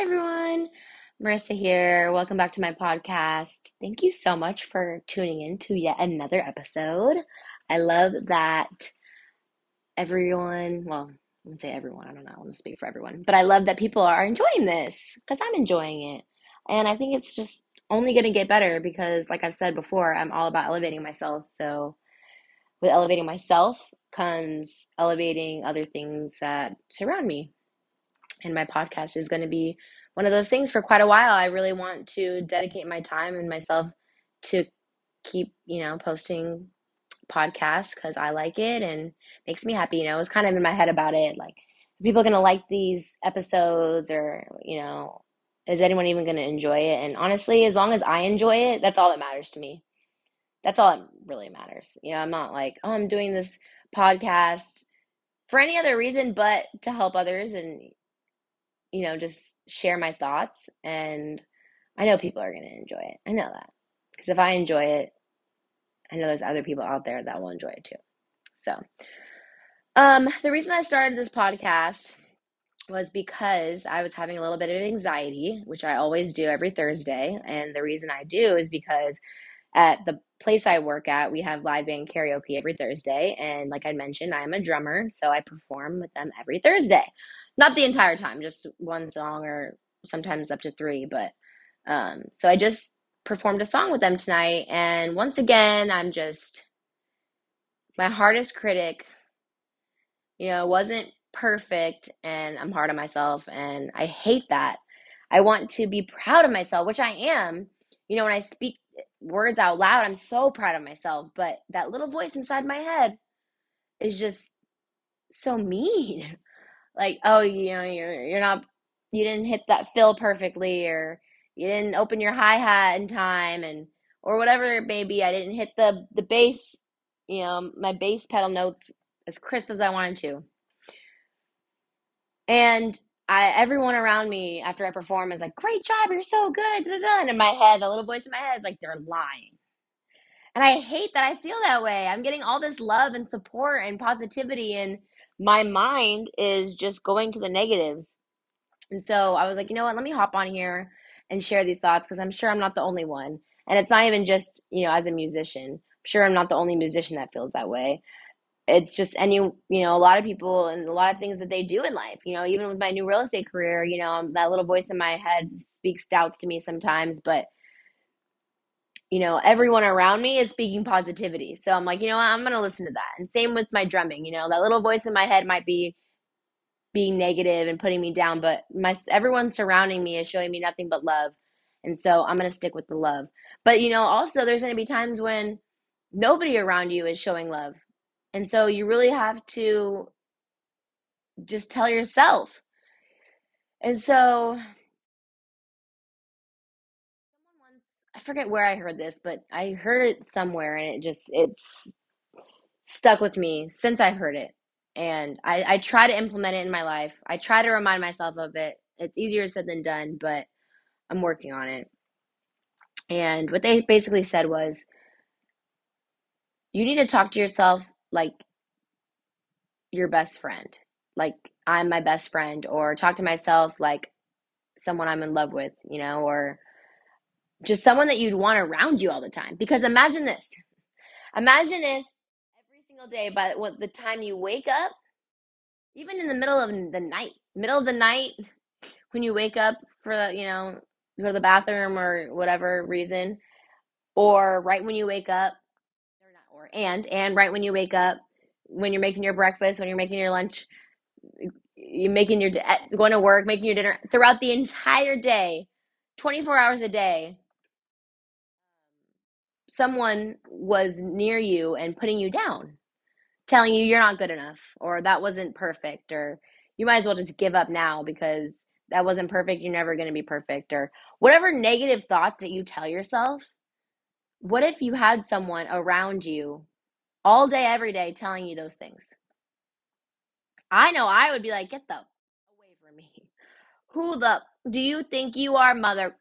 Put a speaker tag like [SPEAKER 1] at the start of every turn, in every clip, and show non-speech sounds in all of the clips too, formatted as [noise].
[SPEAKER 1] Hi, everyone. Marissa here. Welcome back to my podcast. Thank you so much for tuning in to yet another episode. I love that everyone, well, I wouldn't say everyone, I don't know, I want to speak for everyone, but I love that people are enjoying this because I'm enjoying it. And I think it's just only going to get better because, like I've said before, I'm all about elevating myself. So, with elevating myself comes elevating other things that surround me and my podcast is going to be one of those things for quite a while. I really want to dedicate my time and myself to keep, you know, posting podcasts because I like it and makes me happy. You know, I was kind of in my head about it. Like, are people going to like these episodes or, you know, is anyone even going to enjoy it? And honestly, as long as I enjoy it, that's all that matters to me. That's all that really matters. You know, I'm not like, oh, I'm doing this podcast for any other reason but to help others and you know, just share my thoughts. And I know people are going to enjoy it. I know that. Because if I enjoy it, I know there's other people out there that will enjoy it too. So, um, the reason I started this podcast was because I was having a little bit of anxiety, which I always do every Thursday. And the reason I do is because at the place I work at, we have live band karaoke every Thursday. And like I mentioned, I'm a drummer, so I perform with them every Thursday. Not the entire time, just one song or sometimes up to three. But um, so I just performed a song with them tonight. And once again, I'm just my hardest critic. You know, wasn't perfect and I'm hard on myself and I hate that. I want to be proud of myself, which I am. You know, when I speak words out loud, I'm so proud of myself, but that little voice inside my head is just so mean. Like, oh, you know, you're you're not you didn't hit that fill perfectly or you didn't open your hi-hat in time and or whatever it may be. I didn't hit the the bass, you know, my bass pedal notes as crisp as I wanted to. And I everyone around me after I perform is like, "Great job, you're so good." And in my head, the little voice in my head is like, "They're lying." And I hate that I feel that way. I'm getting all this love and support and positivity and my mind is just going to the negatives. And so I was like, you know what, let me hop on here and share these thoughts because I'm sure I'm not the only one. And it's not even just, you know, as a musician. I'm sure I'm not the only musician that feels that way. It's just any, you know, a lot of people and a lot of things that they do in life. You know, even with my new real estate career, you know, that little voice in my head speaks doubts to me sometimes, but you know, everyone around me is speaking positivity. So I'm like, you know what, I'm going to listen to that. And same with my drumming, you know, that little voice in my head might be being negative and putting me down, but my everyone surrounding me is showing me nothing but love. And so I'm going to stick with the love. But you know, also there's going to be times when nobody around you is showing love. And so you really have to just tell yourself. And so I forget where I heard this, but I heard it somewhere and it just it's stuck with me since I heard it. And I, I try to implement it in my life. I try to remind myself of it. It's easier said than done, but I'm working on it. And what they basically said was you need to talk to yourself like your best friend. Like I'm my best friend, or talk to myself like someone I'm in love with, you know, or just someone that you'd want around you all the time. Because imagine this. Imagine if every single day, by the time you wake up, even in the middle of the night, middle of the night, when you wake up for you know go to the bathroom or whatever reason, or right when you wake up, or not, or and and right when you wake up, when you're making your breakfast, when you're making your lunch, you're making your going to work, making your dinner throughout the entire day, 24 hours a day someone was near you and putting you down, telling you you're not good enough or that wasn't perfect or you might as well just give up now because that wasn't perfect, you're never going to be perfect or whatever negative thoughts that you tell yourself. What if you had someone around you all day every day telling you those things? I know I would be like, get the away from me. Who the do you think you are, mother?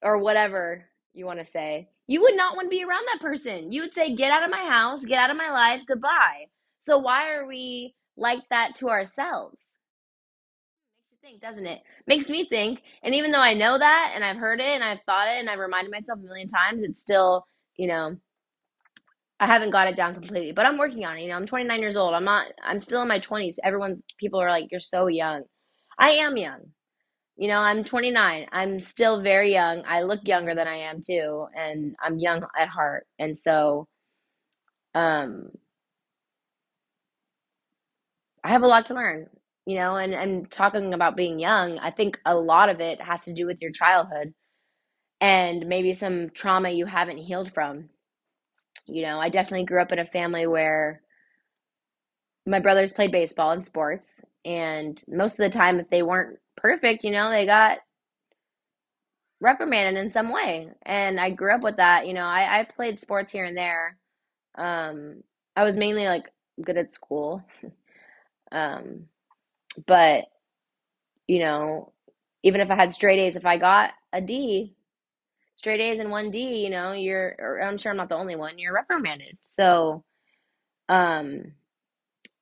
[SPEAKER 1] Or whatever you want to say you would not want to be around that person. You would say, Get out of my house, get out of my life, goodbye. So, why are we like that to ourselves? Makes you think, doesn't it? Makes me think. And even though I know that and I've heard it and I've thought it and I've reminded myself a million times, it's still, you know, I haven't got it down completely, but I'm working on it. You know, I'm 29 years old. I'm not, I'm still in my 20s. Everyone, people are like, you're so young. I am young. You know, I'm 29. I'm still very young. I look younger than I am too, and I'm young at heart. And so, um, I have a lot to learn, you know, and, and talking about being young, I think a lot of it has to do with your childhood and maybe some trauma you haven't healed from. You know, I definitely grew up in a family where my brothers played baseball and sports, and most of the time, if they weren't perfect, you know, they got reprimanded in some way. And I grew up with that. You know, I, I played sports here and there. Um, I was mainly like good at school. [laughs] Um, but, you know, even if I had straight A's, if I got a D, straight A's and one D, you know, you're, I'm sure I'm not the only one, you're reprimanded. So, um,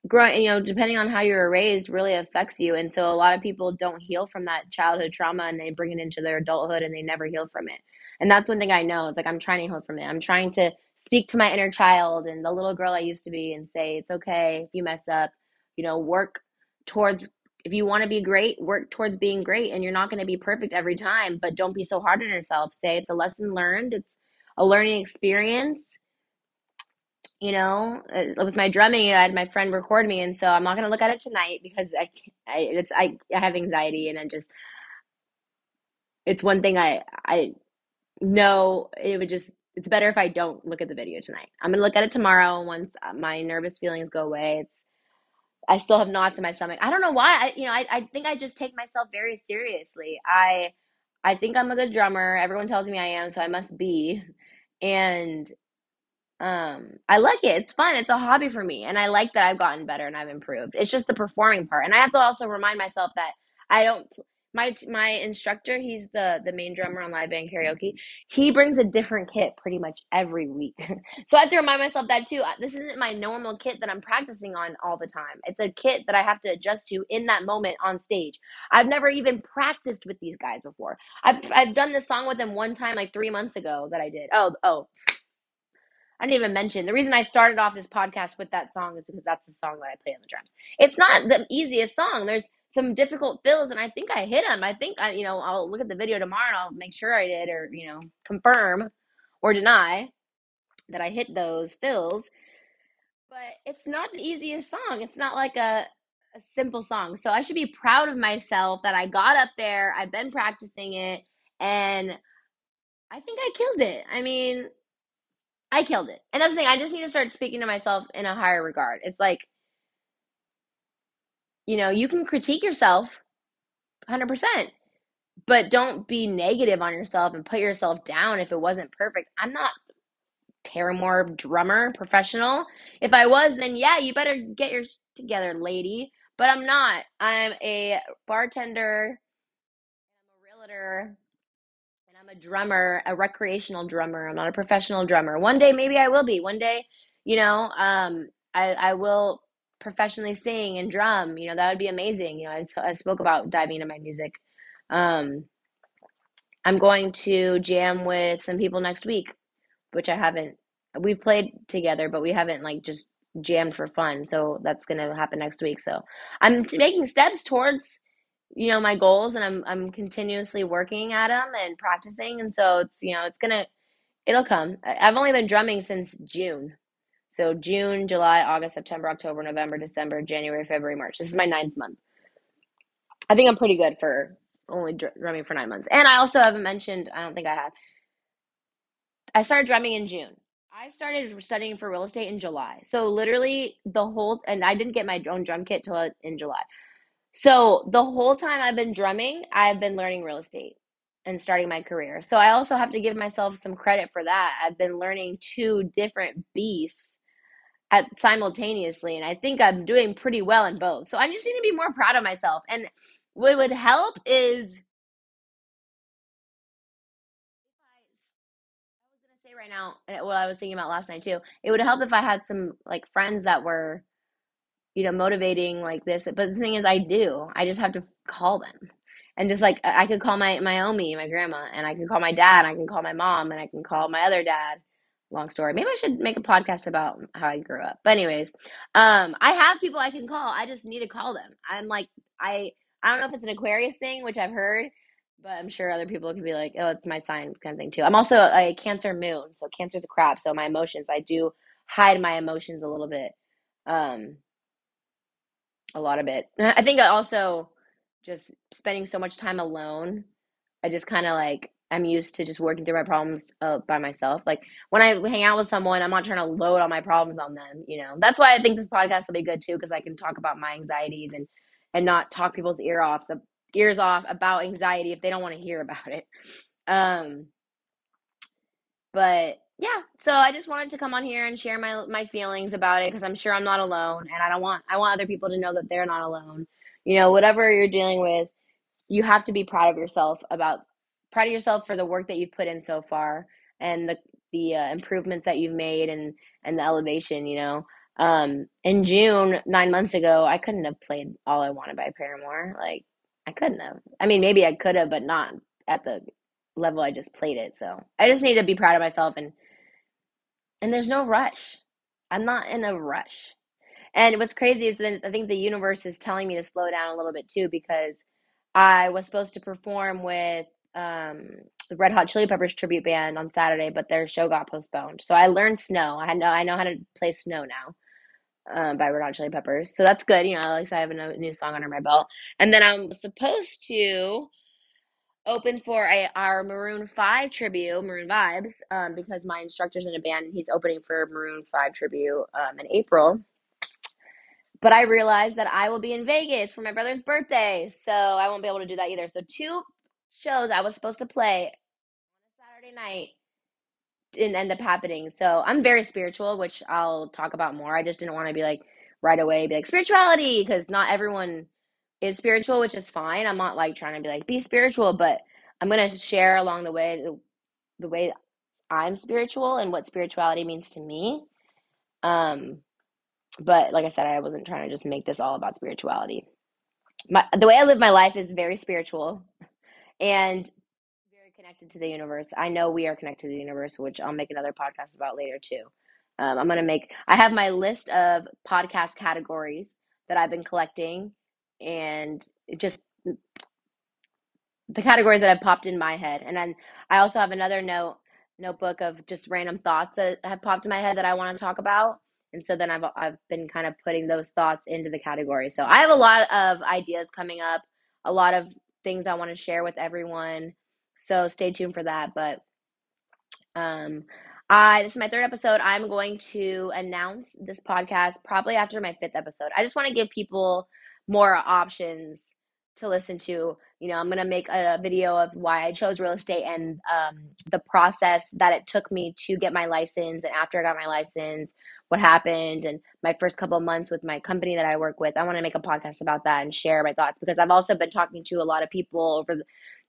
[SPEAKER 1] growing, you know, depending on how you were raised really affects you. And so a lot of people don't heal from that childhood trauma and they bring it into their adulthood and they never heal from it. And that's one thing I know. It's like I'm trying to heal from it. I'm trying to speak to my inner child and the little girl I used to be and say, it's okay if you mess up, you know, work towards if you want to be great, work towards being great. And you're not going to be perfect every time, but don't be so hard on yourself. Say it's a lesson learned, it's a learning experience you know it was my drumming i had my friend record me and so i'm not going to look at it tonight because i i it's I, I have anxiety and i just it's one thing i i know it would just it's better if i don't look at the video tonight. I'm going to look at it tomorrow once uh, my nervous feelings go away. It's i still have knots in my stomach. I don't know why i you know i, I think i just take myself very seriously. I i think i'm a good drummer. Everyone tells me i am so i must be. And um, I like it. It's fun. It's a hobby for me. And I like that I've gotten better and I've improved. It's just the performing part. And I have to also remind myself that I don't my my instructor, he's the the main drummer on live band karaoke. He brings a different kit pretty much every week. [laughs] so I have to remind myself that too. This isn't my normal kit that I'm practicing on all the time. It's a kit that I have to adjust to in that moment on stage. I've never even practiced with these guys before. I've I've done this song with them one time like 3 months ago that I did. Oh, oh, I didn't even mention the reason I started off this podcast with that song is because that's the song that I play on the drums. It's not the easiest song. There's some difficult fills, and I think I hit them. I think I, you know, I'll look at the video tomorrow and I'll make sure I did, or you know, confirm or deny that I hit those fills. But it's not the easiest song. It's not like a a simple song. So I should be proud of myself that I got up there. I've been practicing it, and I think I killed it. I mean, I killed it. And that's the thing, I just need to start speaking to myself in a higher regard. It's like, you know, you can critique yourself 100%, but don't be negative on yourself and put yourself down if it wasn't perfect. I'm not Paramore drummer professional. If I was, then yeah, you better get your together, lady. But I'm not. I'm a bartender, I'm a realtor, I'm a drummer, a recreational drummer. I'm not a professional drummer. One day, maybe I will be. One day, you know, um, I, I will professionally sing and drum. You know, that would be amazing. You know, I, I spoke about diving into my music. Um, I'm going to jam with some people next week, which I haven't. We've played together, but we haven't like just jammed for fun. So that's gonna happen next week. So I'm t- making steps towards you know my goals and I'm I'm continuously working at them and practicing. And so it's you know it's gonna it'll come. I've only been drumming since June. So June July August September October November December January February March. This is my ninth month. I think I'm pretty good for only drumming for nine months. And I also haven't mentioned I don't think I have. I started drumming in June. I started studying for real estate in July. So literally the whole and I didn't get my own drum kit till in July so the whole time I've been drumming, I've been learning real estate and starting my career. So I also have to give myself some credit for that. I've been learning two different beasts at simultaneously, and I think I'm doing pretty well in both. So I just need to be more proud of myself. And what would help is I was gonna say right now what I was thinking about last night too. It would help if I had some like friends that were you know, motivating like this. But the thing is, I do. I just have to call them. And just like I could call my my Omi, my grandma, and I can call my dad, and I can call my mom, and I can call my other dad. Long story. Maybe I should make a podcast about how I grew up. But anyways, um, I have people I can call. I just need to call them. I'm like I I don't know if it's an Aquarius thing, which I've heard, but I'm sure other people can be like, oh, it's my sign kind of thing too. I'm also a Cancer moon, so Cancer's a crab. So my emotions, I do hide my emotions a little bit. Um, a lot of it. I think I also just spending so much time alone. I just kind of like I'm used to just working through my problems uh, by myself. Like when I hang out with someone, I'm not trying to load all my problems on them. You know, that's why I think this podcast will be good too because I can talk about my anxieties and and not talk people's ear off so, ears off about anxiety if they don't want to hear about it. Um, but yeah, so I just wanted to come on here and share my my feelings about it because I'm sure I'm not alone, and I don't want I want other people to know that they're not alone. You know, whatever you're dealing with, you have to be proud of yourself about proud of yourself for the work that you've put in so far and the the uh, improvements that you've made and and the elevation. You know, um, in June nine months ago, I couldn't have played "All I Wanted" by Paramore. Like, I couldn't have. I mean, maybe I could have, but not at the level I just played it. So I just need to be proud of myself and and there's no rush. I'm not in a rush. And what's crazy is that I think the universe is telling me to slow down a little bit too because I was supposed to perform with um, the Red Hot Chili Peppers tribute band on Saturday, but their show got postponed. So I learned Snow. I know I know how to play Snow now. Um, by Red Hot Chili Peppers, so that's good. You know, at least I have a new song under my belt. And then I'm supposed to open for a, our Maroon 5 tribute, Maroon Vibes, um, because my instructor's in a band and he's opening for Maroon 5 tribute um, in April. But I realized that I will be in Vegas for my brother's birthday, so I won't be able to do that either. So, two shows I was supposed to play Saturday night didn't end up happening. So, I'm very spiritual, which I'll talk about more. I just didn't want to be like right away, be like spirituality, because not everyone is spiritual, which is fine. I'm not like trying to be like be spiritual, but I'm gonna share along the way the, the way I'm spiritual and what spirituality means to me. Um, but like I said, I wasn't trying to just make this all about spirituality. My the way I live my life is very spiritual and very connected to the universe. I know we are connected to the universe, which I'll make another podcast about later too. Um, I'm gonna make. I have my list of podcast categories that I've been collecting and just the categories that have popped in my head. And then I also have another note notebook of just random thoughts that have popped in my head that I want to talk about. And so then I've I've been kind of putting those thoughts into the category. So I have a lot of ideas coming up, a lot of things I want to share with everyone. So stay tuned for that. But um I this is my third episode. I'm going to announce this podcast probably after my fifth episode. I just want to give people more options to listen to. You know, I'm going to make a video of why I chose real estate and um, the process that it took me to get my license. And after I got my license, what happened and my first couple months with my company that I work with. I want to make a podcast about that and share my thoughts because I've also been talking to a lot of people over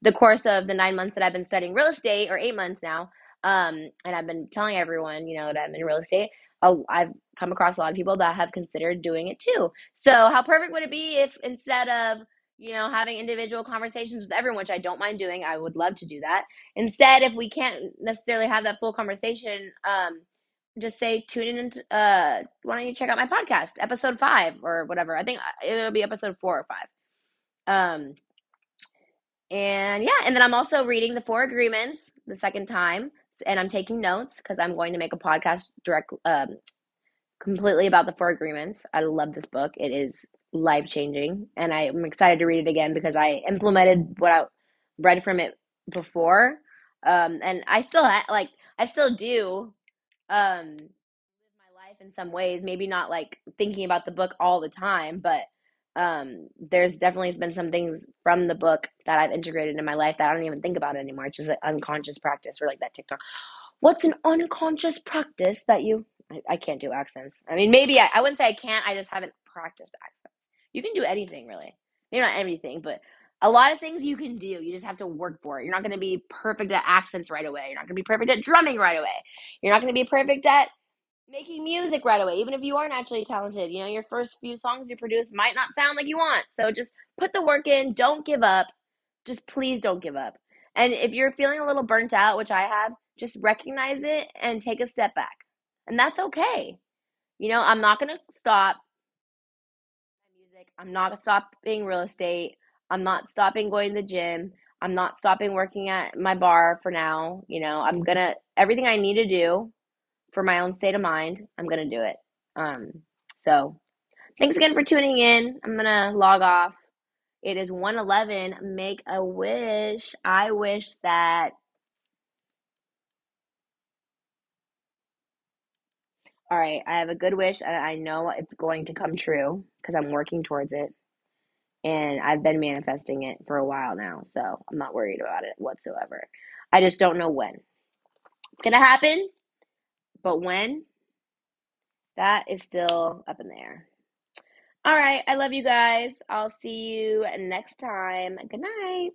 [SPEAKER 1] the course of the nine months that I've been studying real estate or eight months now. Um, and I've been telling everyone, you know, that I'm in real estate. Oh I've come across a lot of people that have considered doing it too. So, how perfect would it be if instead of you know having individual conversations with everyone, which I don't mind doing, I would love to do that. Instead, if we can't necessarily have that full conversation, um, just say tune in. And, uh, why don't you check out my podcast, episode five or whatever? I think uh, it'll be episode four or five. Um, and yeah, and then I'm also reading the Four Agreements the second time and I'm taking notes because I'm going to make a podcast direct um, completely about the four agreements. I love this book. It is life changing, and I'm excited to read it again because I implemented what I read from it before, um, and I still ha- like I still do um, my life in some ways. Maybe not like thinking about the book all the time, but um, there's definitely been some things from the book that I've integrated in my life that I don't even think about anymore. It's just an unconscious practice or like that TikTok. What's an unconscious practice that you? I, can't do accents. I mean, maybe I, I wouldn't say I can't. I just haven't practiced accents. You can do anything really. Maybe not anything, but a lot of things you can do. You just have to work for it. You're not going to be perfect at accents right away. You're not going to be perfect at drumming right away. You're not going to be perfect at making music right away, even if you are naturally talented. You know, your first few songs you produce might not sound like you want. So just put the work in, don't give up. Just please don't give up. And if you're feeling a little burnt out, which I have, just recognize it and take a step back. And that's okay. You know, I'm not going to stop music. I'm not stopping real estate. I'm not stopping going to the gym. I'm not stopping working at my bar for now. You know, I'm going to everything I need to do for my own state of mind, I'm going to do it. Um, so thanks again for tuning in. I'm going to log off. It is 111. Make a wish. I wish that. All right, I have a good wish and I know it's going to come true because I'm working towards it. And I've been manifesting it for a while now, so I'm not worried about it whatsoever. I just don't know when. It's going to happen, but when? That is still up in the air. All right. I love you guys. I'll see you next time. Good night.